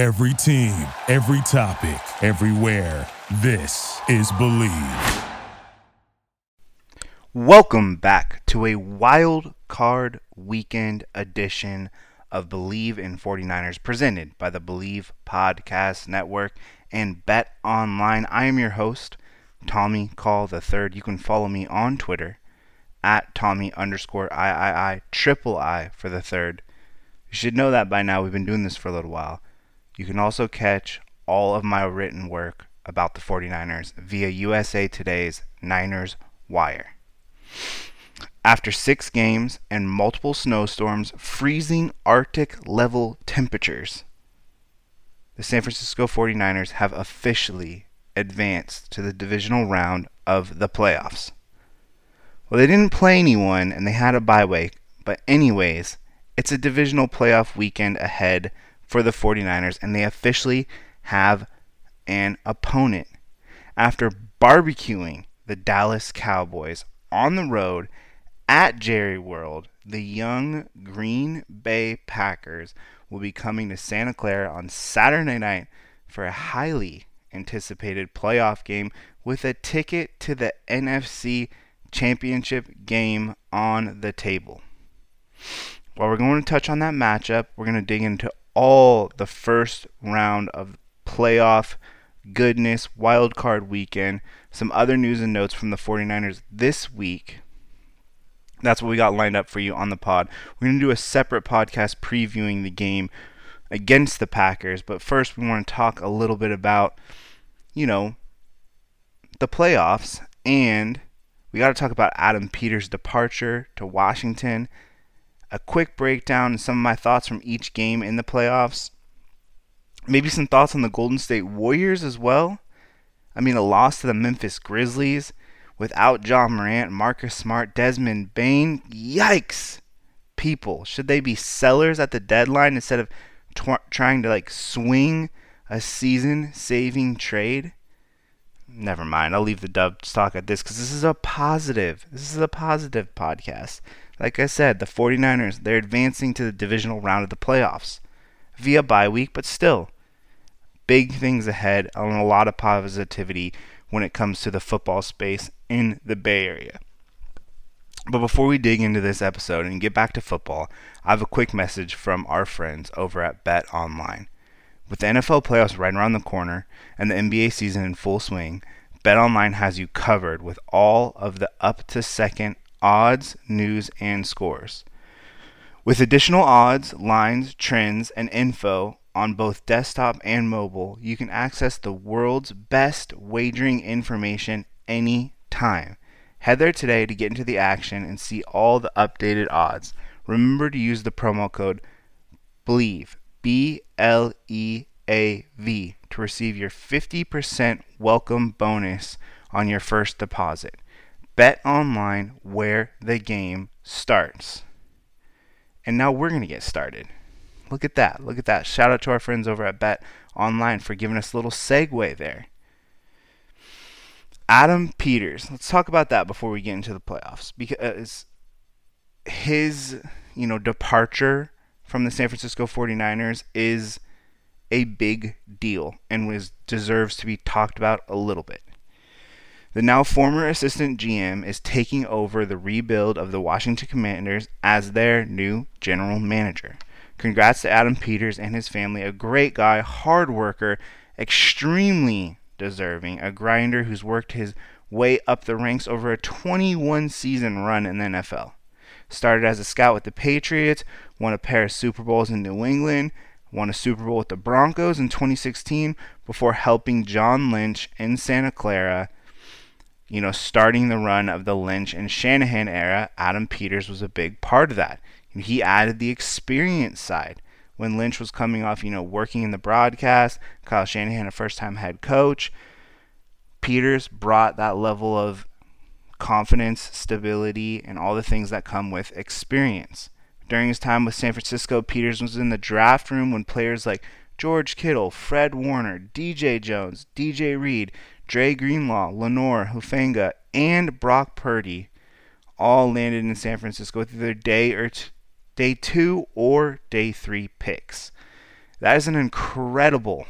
Every team, every topic, everywhere. This is Bleav. Welcome back to a wild card weekend edition of Bleav in 49ers presented by the Bleav Podcast Network and Bet Online. I am your host, Tommy Call the Third. You can follow me on Twitter at Tommy underscore III triple I for the third. You should know that by now. We've been doing this for a little while. You can also catch all of my written work about the 49ers via USA Today's Niners Wire. After six games and multiple snowstorms, freezing Arctic level temperatures, the San Francisco 49ers have officially advanced to the divisional round of the playoffs. Well, they didn't play anyone and they had a bye week, but, anyways, it's a divisional playoff weekend ahead for the 49ers, and they officially have an opponent. After barbecuing the Dallas Cowboys on the road at Jerry World, the young Green Bay Packers will be coming to Santa Clara on Saturday night for a highly anticipated playoff game with a ticket to the NFC Championship game on the table. While we're going to touch on that matchup, we're going to dig into all the first round of playoff goodness, wild card weekend, some other news and notes from the 49ers this week. That's what we got lined up for you on the pod. We're going to do a separate podcast previewing the game against the Packers, but first we want to talk a little bit about, you know, the playoffs and we got to talk about Adam Peters' departure to Washington, a quick breakdown and some of my thoughts from each game in the playoffs maybe some thoughts on the Golden State Warriors as well. I mean, a loss to the Memphis Grizzlies without Ja Morant, Marcus Smart, Desmond Bane. Yikes! People, should they be sellers at the deadline instead of tw- trying to like swing a season-saving trade? Never mind. I'll leave the dub stock at this because this is a positive. This is a positive podcast. Like I said, the 49ers, they're advancing to the divisional round of the playoffs via bye week, but still, big things ahead and a lot of positivity when it comes to the football space in the Bay Area. But before we dig into this episode and get back to football, I have a quick message from our friends over at Bet Online. With the NFL playoffs right around the corner and the NBA season in full swing, Bet Online has you covered with all of the up to second odds, news, and scores. With additional odds, lines, trends, and info on both desktop and mobile, you can access the world's best wagering information anytime. Head there today to get into the action and see all the updated odds. Remember to use the promo code BLEAV, B L E A V, to receive your 50% welcome bonus on your first deposit. Bet online where the game starts. And now we're going to get started. Look at that. Look at that. Shout out to our friends over at Bet Online for giving us a little segue there. Adam Peters. Let's talk about that before we get into the playoffs because his, you know, departure from the San Francisco 49ers is a big deal and was deserves to be talked about a little bit. The now former assistant GM is taking over the rebuild of the Washington Commanders as their new general manager. Congrats to Adam Peters and his family, a great guy, hard worker, extremely deserving, a grinder who's worked his way up the ranks over a 21 season run in the NFL. Started as a scout with the Patriots, won a pair of Super Bowls in New England, won a Super Bowl with the Broncos in 2016 before helping John Lynch in Santa Clara you know, starting the run of the Lynch and Shanahan era, Adam Peters was a big part of that. He added the experience side. When Lynch was coming off, you know, working in the broadcast, Kyle Shanahan, a first time head coach, Peters brought that level of confidence, stability, and all the things that come with experience. During his time with San Francisco, Peters was in the draft room when players like George Kittle, Fred Warner, DJ Jones, DJ Reed, Dre Greenlaw, Lenoir, Hufanga, and Brock Purdy all landed in San Francisco with either day or t- day two or day three picks. That is an incredible.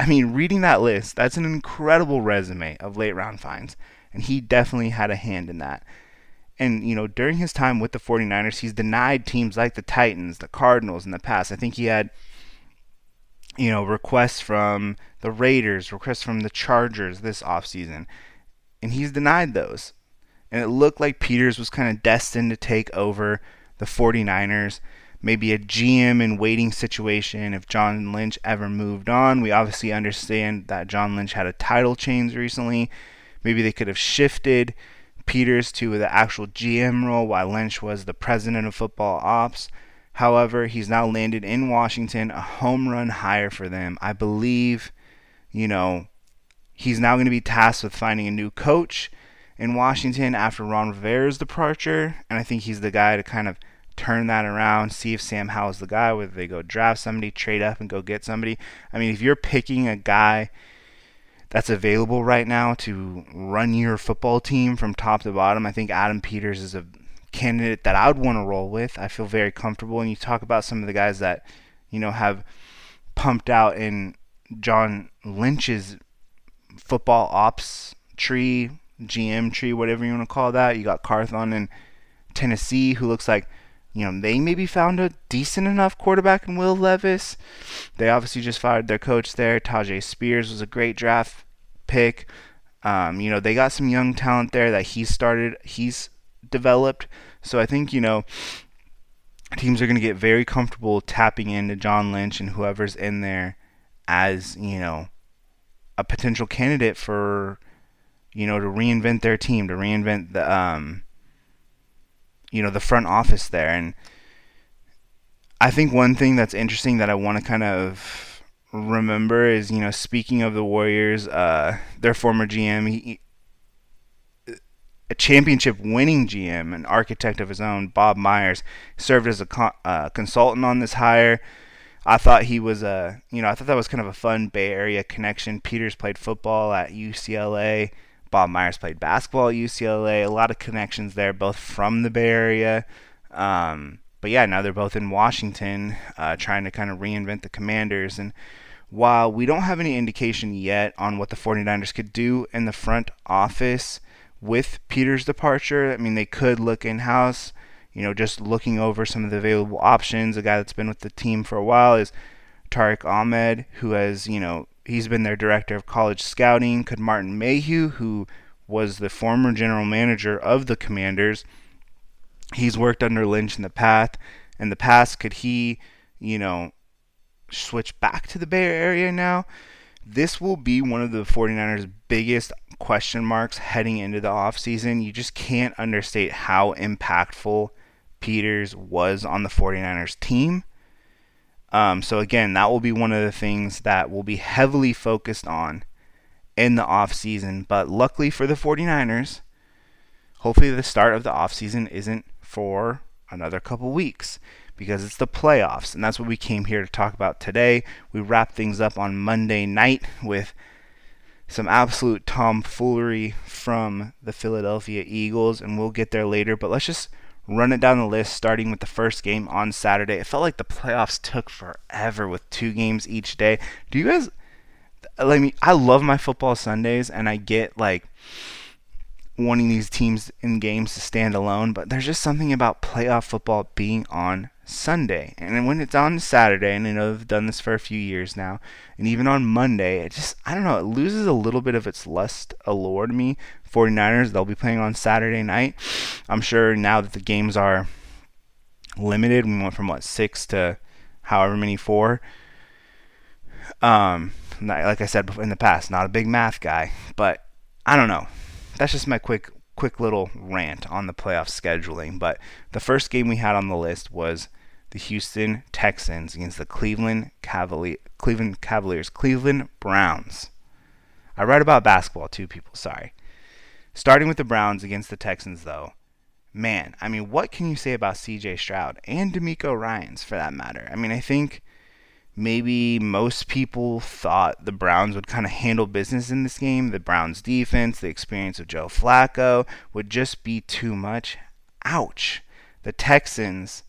I mean, reading that list, that's an incredible resume of late round finds. And he definitely had a hand in that. And, you know, during his time with the 49ers, he's denied teams like the Titans, the Cardinals in the past. I think he had, you know, requests from the Raiders, requests from the Chargers this offseason. And he's denied those. And it looked like Peters was kind of destined to take over the 49ers. Maybe a GM in waiting situation if John Lynch ever moved on. We obviously understand that John Lynch had a title change recently. Maybe they could have shifted Peters to the actual GM role while Lynch was the president of football ops. However, he's now landed in Washington, a home run hire for them. I believe, you know, he's now going to be tasked with finding a new coach in Washington after Ron Rivera's departure. And I think he's the guy to kind of turn that around, see if Sam Howell's the guy, whether they go draft somebody, trade up, and go get somebody. I mean, if you're picking a guy that's available right now to run your football team from top to bottom. I think Adam Peters is a candidate that I would want to roll with. I feel very comfortable. And you talk about some of the guys that, you know, have pumped out in John Lynch's football ops tree, GM tree, whatever you want to call that. You got Carthon in Tennessee, who looks like, you know, they maybe found a decent enough quarterback in Will Levis. They obviously just fired their coach there. Tyjae Spears was a great draft pick. Um, you know, they got some young talent there that he started, he's developed. So I think, you know, teams are going to get very comfortable tapping into John Lynch and whoever's in there as, you know, a potential candidate for, you know, to reinvent their team, to reinvent the, um, you know, the front office there. And I think one thing that's interesting that I want to kind of remember is you know speaking of the Warriors, uh, their former GM, he, a championship winning GM, an architect of his own, Bob Myers, served as a con- uh, consultant on this hire. I thought he was a, you know, I thought that was kind of a fun Bay Area connection. Peters played football at UCLA. Bob Myers played basketball at UCLA. A lot of connections there, both from the Bay Area. Um, but yeah, now they're both in Washington, uh, trying to kind of reinvent the Commanders. And while we don't have any indication yet on what the 49ers could do in the front office with Peter's departure, I mean, they could look in house, you know, just looking over some of the available options. A guy that's been with the team for a while is Tariq Ahmad, who has, you know, he's been their director of college scouting. Could Martin Mayhew, who was the former general manager of the Commanders, he's worked under Lynch in the past. In the past, could he, you know, switch back to the Bay Area now, this will be one of the 49ers' biggest question marks heading into the offseason. You just can't understate how impactful Peters was on the 49ers team. Um, so, again, that will be one of the things that will be heavily focused on in the offseason. But luckily for the 49ers, hopefully the start of the offseason isn't for another couple weeks because it's the playoffs, and that's what we came here to talk about today. We wrap things up on Monday night with some absolute tomfoolery from the Philadelphia Eagles, and we'll get there later. But let's just run it down the list, starting with the first game on Saturday. It felt like the playoffs took forever with two games each day. Do you guys? Let me. I love my football Sundays, and I get like wanting these teams in games to stand alone, but there's just something about playoff football being on Sunday. And when it's on Saturday, and I know I've done this for a few years now, and even on Monday, it just, I don't know, it loses a little bit of its lust allure to me. 49ers, they'll be playing on Saturday night. I'm sure now that the games are limited, we went from what, six to however many, four. Um, like I said before in the past, not a big math guy, but I don't know. That's just my quick quick little rant on the playoff scheduling. But the first game we had on the list was the Houston Texans against the Cleveland Cavalier, Cleveland Cavaliers, Cleveland Browns. I write about basketball too, people. Sorry. Starting with the Browns against the Texans, though, man, I mean, what can you say about C.J. Stroud and DeMeco Ryans for that matter? I mean, I think maybe most people thought the Browns would kind of handle business in this game. The Browns defense, the experience of Joe Flacco would just be too much. Ouch. The Texans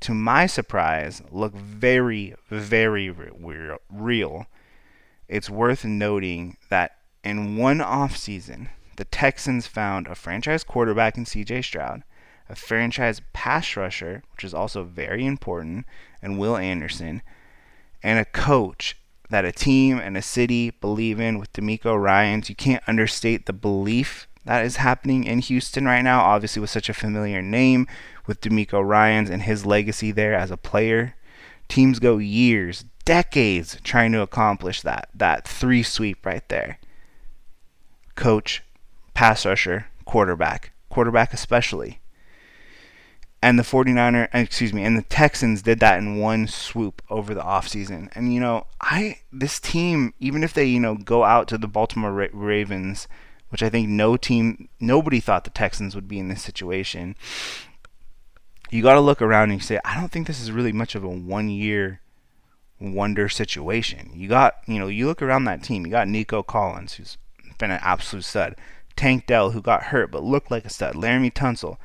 to my surprise, look very, very real. It's worth noting that in one offseason, the Texans found a franchise quarterback in CJ Stroud, a franchise pass rusher, which is also very important, and Will Anderson, and a coach that a team and a city believe in with DeMeco Ryans. You can't understate the belief that is happening in Houston right now, obviously with such a familiar name, with DeMeco Ryans and his legacy there as a player. Teams go years, decades trying to accomplish that. That three sweep right there. Coach, pass rusher, quarterback. Quarterback especially and the 49er excuse me and the Texans did that in one swoop over the offseason. And you know, I this team even if they, you know, go out to the Baltimore Ra- Ravens, which I think no team nobody thought the Texans would be in this situation. You got to look around and say, I don't think this is really much of a one year wonder situation. You got, you know, you look around that team. You got Nico Collins, who's been an absolute stud. Tank Dell, who got hurt but looked like a stud. Laremy Tunsil,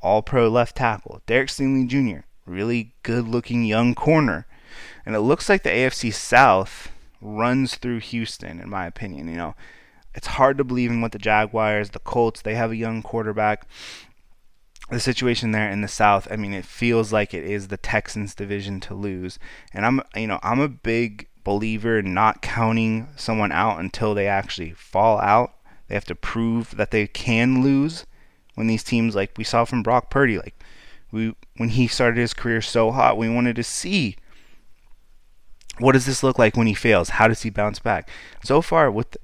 all pro left tackle. Derek Stingley Jr., really good looking young corner. And it looks like the AFC South runs through Houston, in my opinion. You know, it's hard to believe in what the Jaguars, the Colts, they have a young quarterback. The situation there in the South, I mean, it feels like it is the Texans division to lose. And I'm, you know, I'm a big believer in not counting someone out until they actually fall out. They have to prove that they can lose when these teams like we saw from Brock Purdy, like we when he started his career so hot, we wanted to see what does this look like when he fails? How does he bounce back? So far with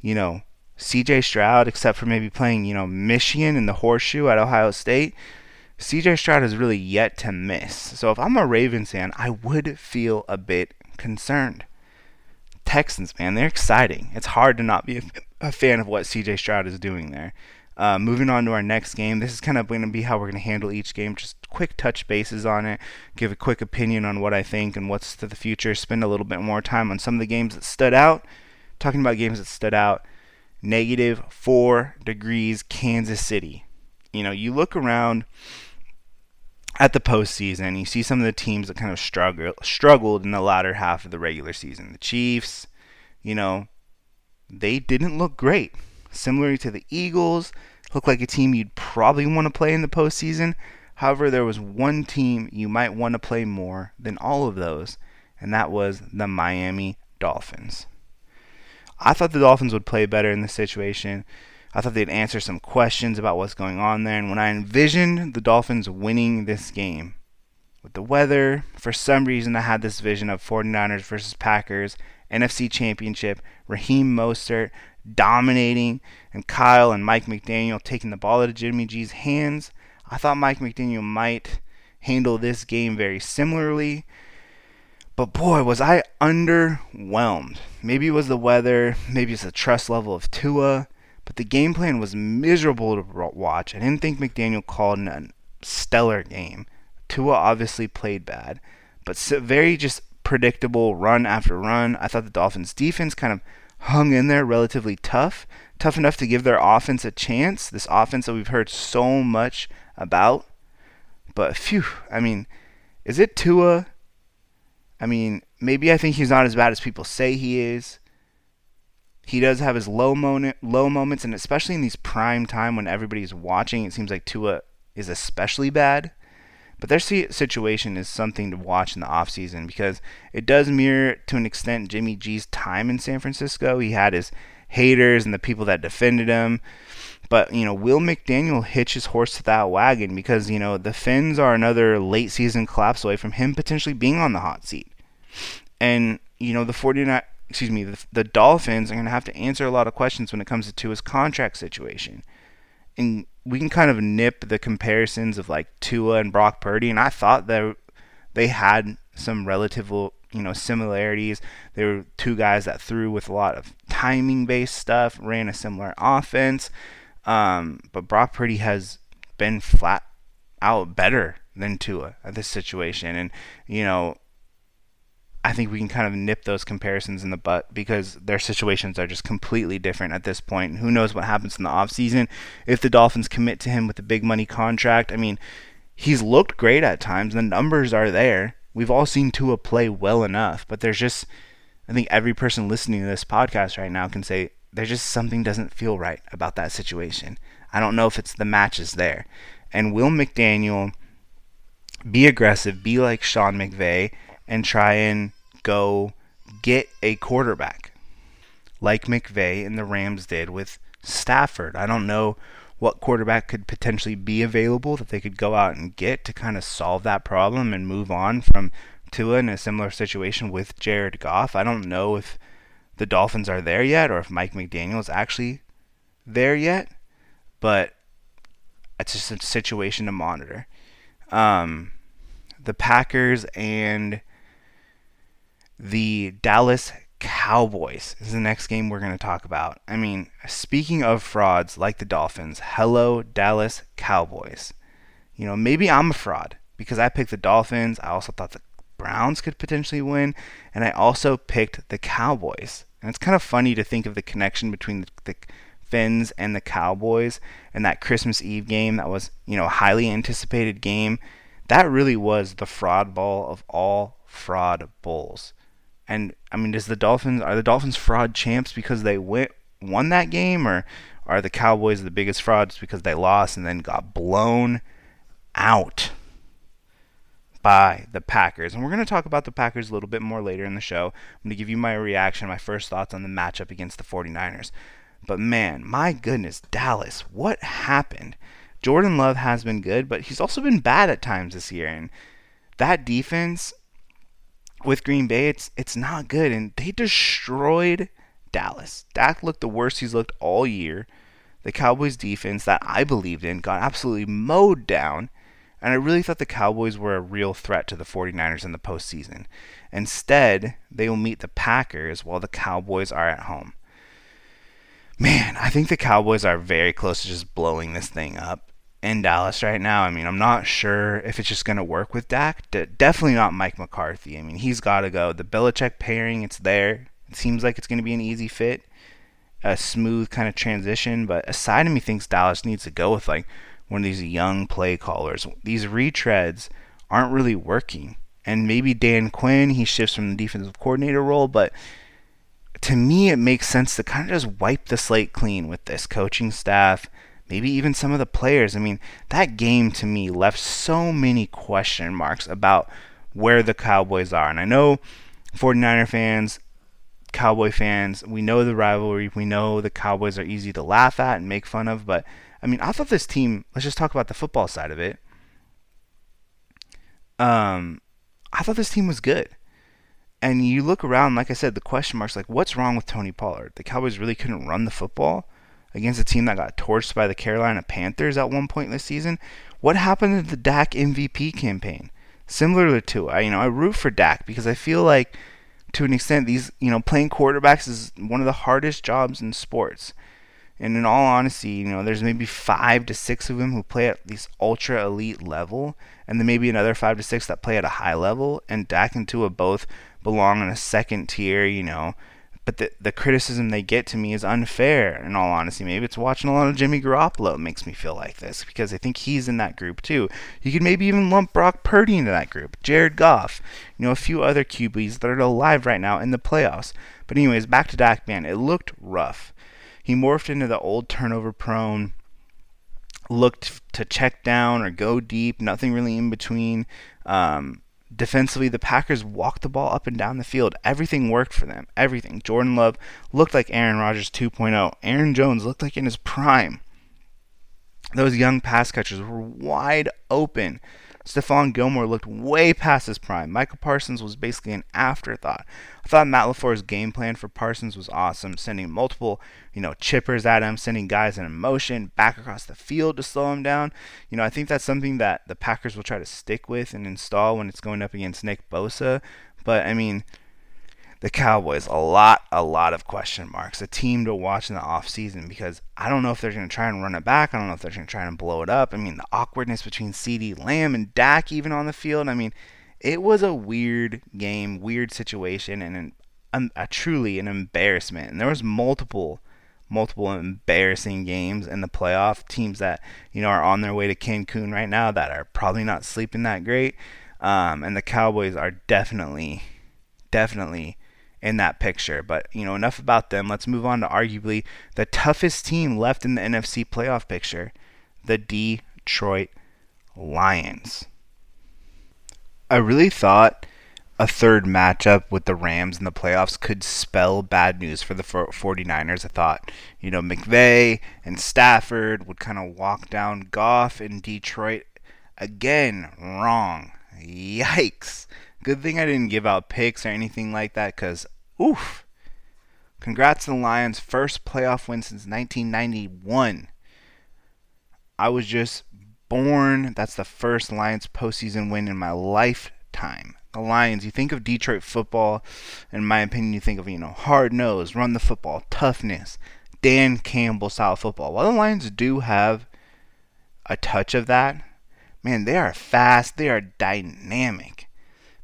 you know CJ Stroud, except for maybe playing you know Michigan in the horseshoe at Ohio State, CJ Stroud has really yet to miss. So if I'm a Ravens fan, I would feel a bit concerned. Texans, man, they're exciting. It's hard to not be a, a fan of what CJ Stroud is doing there. Uh, moving on to our next game, this is kind of going to be how we're going to handle each game. Just quick touch bases on it, give a quick opinion on what I think and what's to the future. Spend a little bit more time on some of the games that stood out. Talking about games that stood out, negative four degrees, Kansas City. You know, you look around at the postseason, you see some of the teams that kind of struggle struggled in the latter half of the regular season. The Chiefs, you know, they didn't look great. Similarly to the Eagles, looked like a team you'd probably want to play in the postseason. However, there was one team you might want to play more than all of those, and that was the Miami Dolphins. I thought the Dolphins would play better in this situation. I thought they'd answer some questions about what's going on there. And when I envisioned the Dolphins winning this game, with the weather, for some reason I had this vision of 49ers versus Packers, NFC Championship, Raheem Mostert dominating, and Kyle and Mike McDaniel taking the ball out of Jimmy G's hands. I thought Mike McDaniel might handle this game very similarly. But boy, was I underwhelmed. Maybe it was the weather, maybe it's the trust level of Tua, but the game plan was miserable to watch. I didn't think McDaniel called a stellar game. Tua obviously played bad, but very just predictable run after run. I thought the Dolphins' defense kind of hung in there relatively tough, tough enough to give their offense a chance. This offense that we've heard so much about. But phew, I mean, is it Tua? I mean, maybe I think he's not as bad as people say he is. He does have his low moment, low moments, and especially in these prime time when everybody's watching, it seems like Tua is especially bad. But their situation is something to watch in the offseason because it does mirror to an extent Jimmy G's time in San Francisco. He had his haters and the people that defended him. But, you know, will McDaniel hitch his horse to that wagon because, you know, the Fins are another late season collapse away from him potentially being on the hot seat. And, you know, the 49 excuse me, the, the Dolphins are going to have to answer a lot of questions when it comes to his contract situation. And we can kind of nip the comparisons of like Tua and Brock Purdy, and I thought that they had some relative, you know, similarities. They were two guys that threw with a lot of timing-based stuff, ran a similar offense, um, but Brock Purdy has been flat out better than Tua at this situation, and you know, I think we can kind of nip those comparisons in the butt because their situations are just completely different at this point. Who knows what happens in the offseason if the Dolphins commit to him with a big money contract? I mean, he's looked great at times. The numbers are there. We've all seen Tua play well enough, but there's just I think every person listening to this podcast right now can say there's just something doesn't feel right about that situation. I don't know if it's the matches there. And will McDaniel be aggressive, be like Sean McVay, and try and go get a quarterback like McVay and the Rams did with Stafford? I don't know what quarterback could potentially be available that they could go out and get to kind of solve that problem and move on from Tua in a similar situation with Jared Goff. I don't know if the Dolphins are there yet or if Mike McDaniel is actually there yet, but it's just a situation to monitor. Um, the Packers and the Dallas Cowboys is the next game we're going to talk about. I mean, speaking of frauds like the Dolphins, hello, Dallas Cowboys. You know, maybe I'm a fraud because I picked the Dolphins. I also thought the Browns could potentially win, and I also picked the Cowboys. And it's kind of funny to think of the connection between the, the Fins and the Cowboys and that Christmas Eve game that was, you know, highly anticipated game. That really was the fraud ball of all fraud bowls. And I mean, does the Dolphins are the Dolphins fraud champs because they went won that game, or are the Cowboys the biggest frauds because they lost and then got blown out? by the Packers. And we're going to talk about the Packers a little bit more later in the show. I'm going to give you my reaction, my first thoughts on the matchup against the 49ers. But man, my goodness, Dallas, what happened? Jordan Love has been good, but he's also been bad at times this year. And that defense with Green Bay, it's it's not good. And they destroyed Dallas. Dak looked the worst he's looked all year. The Cowboys defense that I believed in got absolutely mowed down and I really thought the Cowboys were a real threat to the 49ers in the postseason. Instead, they will meet the Packers while the Cowboys are at home. Man, I think the Cowboys are very close to just blowing this thing up in Dallas right now. I mean, I'm not sure if it's just going to work with Dak. De- definitely not Mike McCarthy. I mean, he's got to go. The Belichick pairing, it's there. It seems like it's going to be an easy fit, a smooth kind of transition. But a side of me thinks Dallas needs to go with like one of these young play callers. These retreads aren't really working. And maybe Dan Quinn, he shifts from the defensive coordinator role, but to me, it makes sense to kind of just wipe the slate clean with this coaching staff, maybe even some of the players. I mean, that game to me left so many question marks about where the Cowboys are. And I know 49er fans, Cowboy fans, we know the rivalry, we know the Cowboys are easy to laugh at and make fun of, but I mean, I thought this team. Let's just talk about the football side of it. Um, I thought this team was good. And you look around, like I said, the question marks like, what's wrong with Tony Pollard? The Cowboys really couldn't run the football against a team that got torched by the Carolina Panthers at one point this season. What happened to the Dak MVP campaign? Similar to, I you know, I root for Dak because I feel like, to an extent, these you know, playing quarterbacks is one of the hardest jobs in sports. And in all honesty, you know, there's maybe five to six of them who play at this ultra elite level, and then maybe another five to six that play at a high level. And Dak and Tua both belong in a second tier, you know. But the the criticism they get to me is unfair. In all honesty, maybe it's watching a lot of Jimmy Garoppolo makes me feel like this because I think he's in that group too. You could maybe even lump Brock Purdy into that group, Jared Goff, you know, a few other QBs that are alive right now in the playoffs. But anyways, back to Dak, man, it looked rough he morphed into the old turnover prone, looked to check down or go deep, nothing really in between. Um, defensively, the Packers walked the ball up and down the field. Everything worked for them. Everything. Jordan Love looked like Aaron Rodgers 2.0. Aaron Jones looked like in his prime. Those young pass catchers were wide open. Stephon Gilmore looked way past his prime. Micah Parsons was basically an afterthought. I thought Matt LaFleur's game plan for Parsons was awesome, sending multiple, you know, chippers at him, sending guys in motion back across the field to slow him down. You know, I think that's something that the Packers will try to stick with and install when it's going up against Nick Bosa. But I mean, the Cowboys, a lot, a lot of question marks. A team to watch in the offseason because I don't know if they're going to try and run it back. I don't know if they're going to try and blow it up. I mean, the awkwardness between CeeDee Lamb and Dak even on the field. I mean, it was a weird game, weird situation, and an, um, a truly an embarrassment. And there was multiple, multiple embarrassing games in the playoff. Teams that you know are on their way to Cancun right now that are probably not sleeping that great, um, and the Cowboys are definitely, definitely in that picture. But you know enough about them. Let's move on to arguably the toughest team left in the NFC playoff picture, the Detroit Lions. I really thought a third matchup with the Rams in the playoffs could spell bad news for the 49ers. I thought, you know, McVay and Stafford would kind of walk down Goff in Detroit. Again, wrong. Yikes. Good thing I didn't give out picks or anything like that because, oof. Congrats to the Lions' first playoff win since 1991. I was just born. That's the first Lions postseason win in my lifetime the Lions, you think of Detroit football, in my opinion, you think of, you know, hard nose, run the football, toughness, Dan Campbell style football. While the Lions do have a touch of that, man, they are fast, they are dynamic.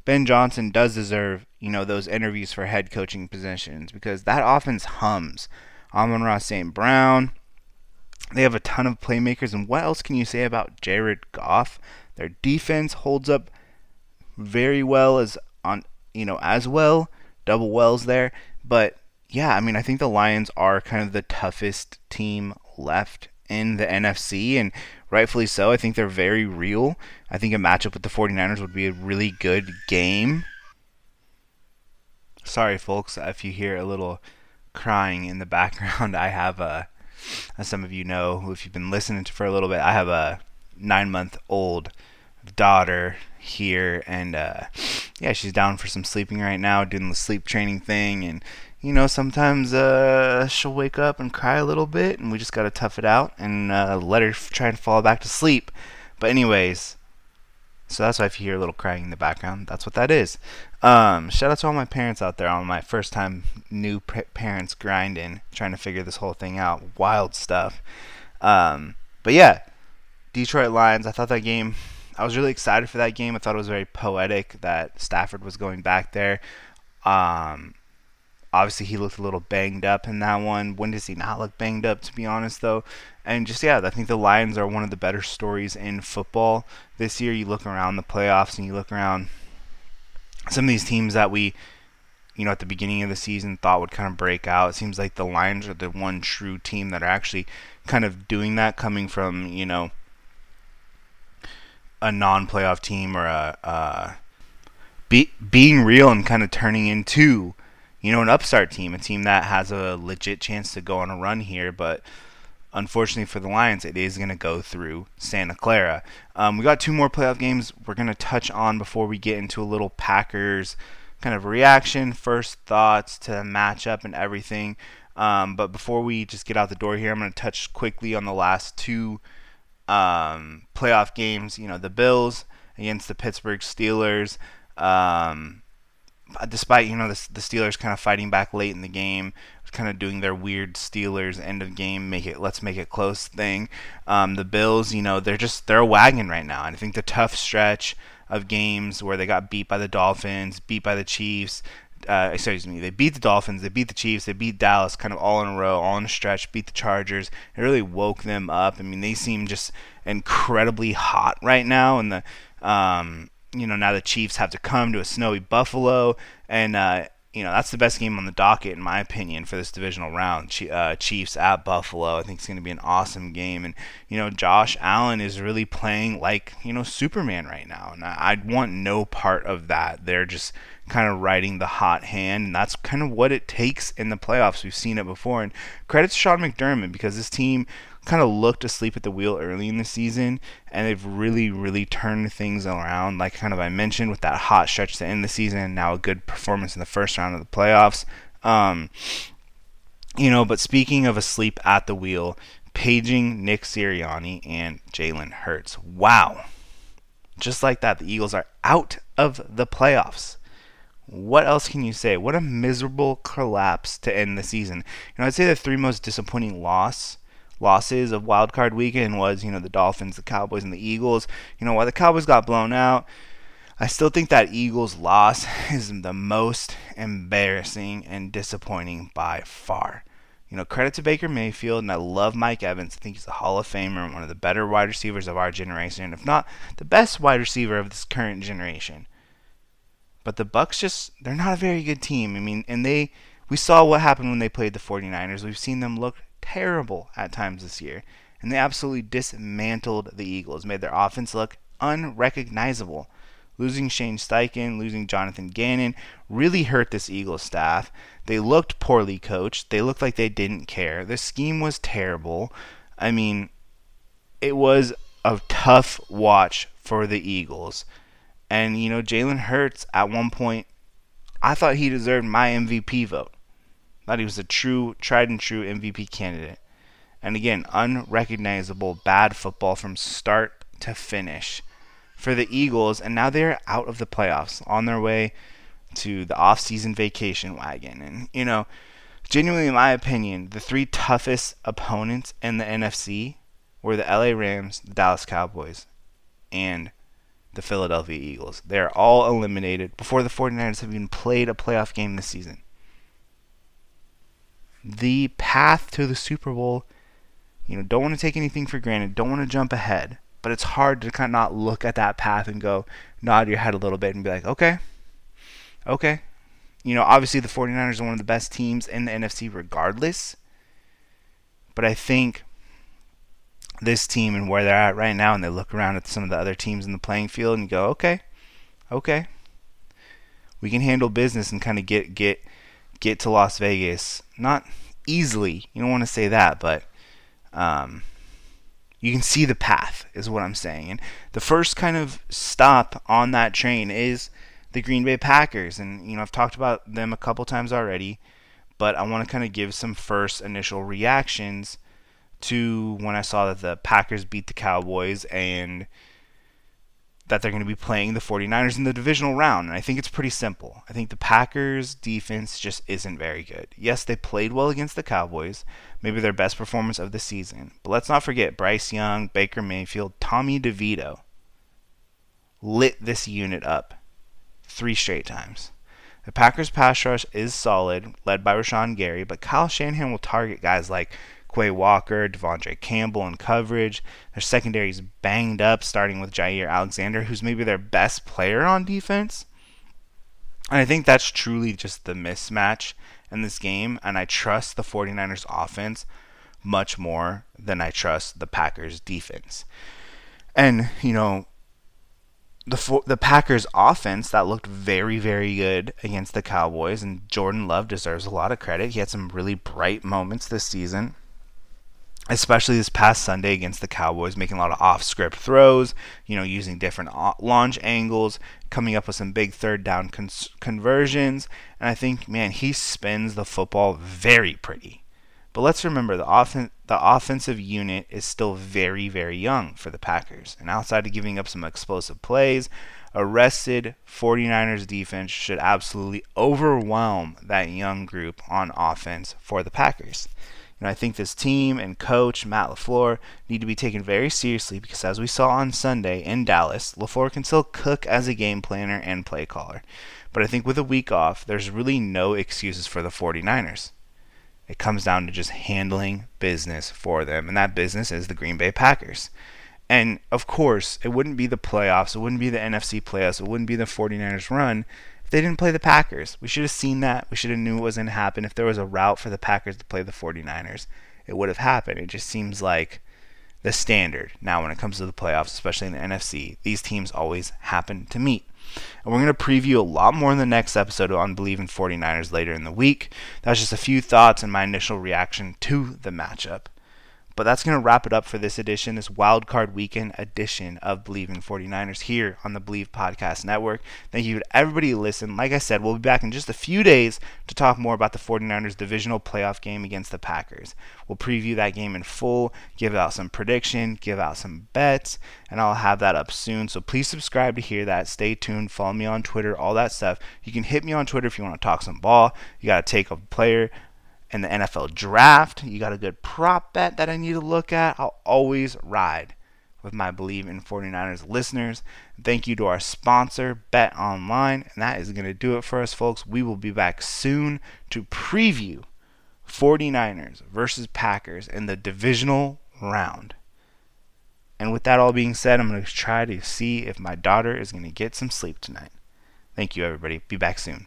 Ben Johnson does deserve, you know, those interviews for head coaching positions because that offense hums. Amon-Ra St. Brown. They have a ton of playmakers, and what else can you say about Jared Goff? Their defense holds up very well as on you know as well double wells there but yeah i mean i think the lions are kind of the toughest team left in the nfc and rightfully so. I think they're very real. I think a matchup with the 49ers would be a really good game. Sorry folks if you hear a little crying in the background i have a as some of you know if you've been listening to for a little bit i have a nine month old daughter here, and uh, yeah, she's down for some sleeping right now, doing the sleep training thing, and you know sometimes uh, she'll wake up and cry a little bit, and we just gotta tough it out and uh, let her f- try and fall back to sleep. But anyways, so that's why if you hear a little crying in the background, that's what that is. Um, shout out to all my parents out there on my first time new parents grinding, trying to figure this whole thing out. Wild stuff. Um, but yeah, Detroit Lions. I thought that game I was really excited for that game. I thought it was very poetic that Stafford was going back there. Um, obviously, he looked a little banged up in that one. When does he not look banged up, to be honest, though? And just, yeah, I think the Lions are one of the better stories in football this year. You look around the playoffs and you look around some of these teams that we, you know, at the beginning of the season thought would kind of break out. It seems like the Lions are the one true team that are actually kind of doing that, coming from, you know, a non-playoff team or a uh, be, being real and kind of turning into you know an upstart team, a team that has a legit chance to go on a run here, but unfortunately for the Lions, it is going to go through Santa Clara. Um, we got two more playoff games we're going to touch on before we get into a little Packers kind of reaction, first thoughts to the matchup and everything. Um, but before we just get out the door here, I'm going to touch quickly on the last two um, playoff games. You know, the Bills against the Pittsburgh Steelers. Um, despite you know the, the Steelers kind of fighting back late in the game, kind of doing their weird Steelers end of game make it let's make it close thing. Um, the Bills, you know, they're just they're a wagon right now, and I think the tough stretch of games where they got beat by the Dolphins, beat by the Chiefs, uh, excuse me, they beat the Dolphins, they beat the Chiefs, they beat Dallas, kind of all in a row, all in a stretch, beat the Chargers. It really woke them up. I mean, they seem just incredibly hot right now, and the um, you know now the Chiefs have to come to a snowy Buffalo, and uh, you know that's the best game on the docket in my opinion for this divisional round. Uh, Chiefs at Buffalo, I think it's going to be an awesome game, and you know Josh Allen is really playing like you know Superman right now, and I, would want no part of that. They're just kind of riding the hot hand, and that's kind of what it takes in the playoffs. We've seen it before, and credit to Sean McDermott because this team kind of looked asleep at the wheel early in the season, and they've really, really turned things around. Like kind of I mentioned with that hot stretch to end the season, and now a good performance in the first round of the playoffs. Um, you know, but speaking of asleep at the wheel, paging Nick Sirianni and Jalen Hurts. Wow. Just like that, the Eagles are out of the playoffs. What else can you say? What a miserable collapse to end the season. You know, I'd say the three most disappointing loss losses of wild card weekend was, you know, the Dolphins, the Cowboys, and the Eagles. You know, while the Cowboys got blown out, I still think that Eagles loss is the most embarrassing and disappointing by far. You know, credit to Baker Mayfield, and I love Mike Evans. I think he's a Hall of Famer and one of the better wide receivers of our generation, and if not the best wide receiver of this current generation. But the Bucs just they're not a very good team. I mean, and they we saw what happened when they played the 49ers. We've seen them look terrible at times this year, and they absolutely dismantled the Eagles, made their offense look unrecognizable. Losing Shane Steichen, losing Jonathan Gannon really hurt this Eagles staff. They looked poorly coached. They looked like they didn't care. The scheme was terrible. I mean, it was a tough watch for the Eagles. And, you know, Jalen Hurts at one point, I thought he deserved my MVP vote. Thought he was a true, tried and true MVP candidate. And again, unrecognizable bad football from start to finish for the Eagles, and now they're out of the playoffs on their way to the off-season vacation wagon. And you know, genuinely, in my opinion, the three toughest opponents in the NFC were the LA Rams, the Dallas Cowboys, and the Philadelphia Eagles. They're all eliminated before the 49ers have even played a playoff game this season. The path to the Super Bowl, you know, don't want to take anything for granted, don't want to jump ahead but it's hard to kind of not look at that path and go nod your head a little bit and be like, okay, okay. You know, obviously the 49ers are one of the best teams in the NFC regardless. But I think this team and where they're at right now, and they look around at some of the other teams in the playing field and go, okay, okay, we can handle business and kind of get get get to Las Vegas. Not easily, you don't want to say that, but um, you can see the path, is what I'm saying. And the first kind of stop on that train is the Green Bay Packers. And, you know, I've talked about them a couple times already, but I want to kind of give some first initial reactions to when I saw that the Packers beat the Cowboys and that they're going to be playing the 49ers in the divisional round. And I think it's pretty simple. I think the Packers defense just isn't very good. Yes, they played well against the Cowboys, maybe their best performance of the season. But let's not forget Bryce Young, Baker Mayfield, Tommy DeVito lit this unit up three straight times. The Packers pass rush is solid, led by Rashan Gary, but Kyle Shanahan will target guys like Quay Walker, De'Vondre Campbell in coverage. Their secondary is banged up, starting with Jaire Alexander, who's maybe their best player on defense. And I think that's truly just the mismatch in this game. And I trust the 49ers offense much more than I trust the Packers defense. And, you know, the the Packers offense that looked very very good against the Cowboys and Jordan Love deserves a lot of credit. He had some really bright moments this season especially this past Sunday against the Cowboys, making a lot of off script throws, you know, using different uh, launch angles, coming up with some big third down conversions. And I think, man, he spins the football very pretty. But let's remember the offen- the offensive unit is still very, very young for the Packers. And outside of giving up some explosive plays, arrested 49ers defense should absolutely overwhelm that young group on offense for the Packers. And I think this team and coach, Matt LaFleur, need to be taken very seriously because, as we saw on Sunday in Dallas, LaFleur can still cook as a game planner and play caller. But I think with a week off, there's really no excuses for the 49ers. It comes down to just handling business for them, and that business is the Green Bay Packers. And of course, it wouldn't be the playoffs, it wouldn't be the NFC playoffs, it wouldn't be the 49ers run if they didn't play the Packers. We should have seen that. We should have knew what was going to happen. If there was a route for the Packers to play the 49ers, it would have happened. It just seems like the standard now when it comes to the playoffs, especially in the NFC. These teams always happen to meet. And we're going to preview a lot more in the next episode on Bleav in 49ers later in the week. That's just a few thoughts and my initial reaction to the matchup. But that's going to wrap it up for this edition, this wild card weekend edition of Bleav in 49ers here on the Bleav Podcast Network. Thank you to everybody who listened. Like I said, we'll be back in just a few days to talk more about the 49ers divisional playoff game against the Packers. We'll preview that game in full, give out some prediction, give out some bets, and I'll have that up soon. So please subscribe to hear that. Stay tuned, follow me on Twitter, all that stuff. You can hit me on Twitter if you want to talk some ball. You got to take a player in the NFL draft. You got a good prop bet that I need to look at. I'll always ride with my Bleav in 49ers listeners. Thank you to our sponsor, Bet Online. And that is going to do it for us, folks. We will be back soon to preview 49ers versus Packers in the divisional round. And with that all being said, I'm going to try to see if my daughter is going to get some sleep tonight. Thank you, everybody. Be back soon.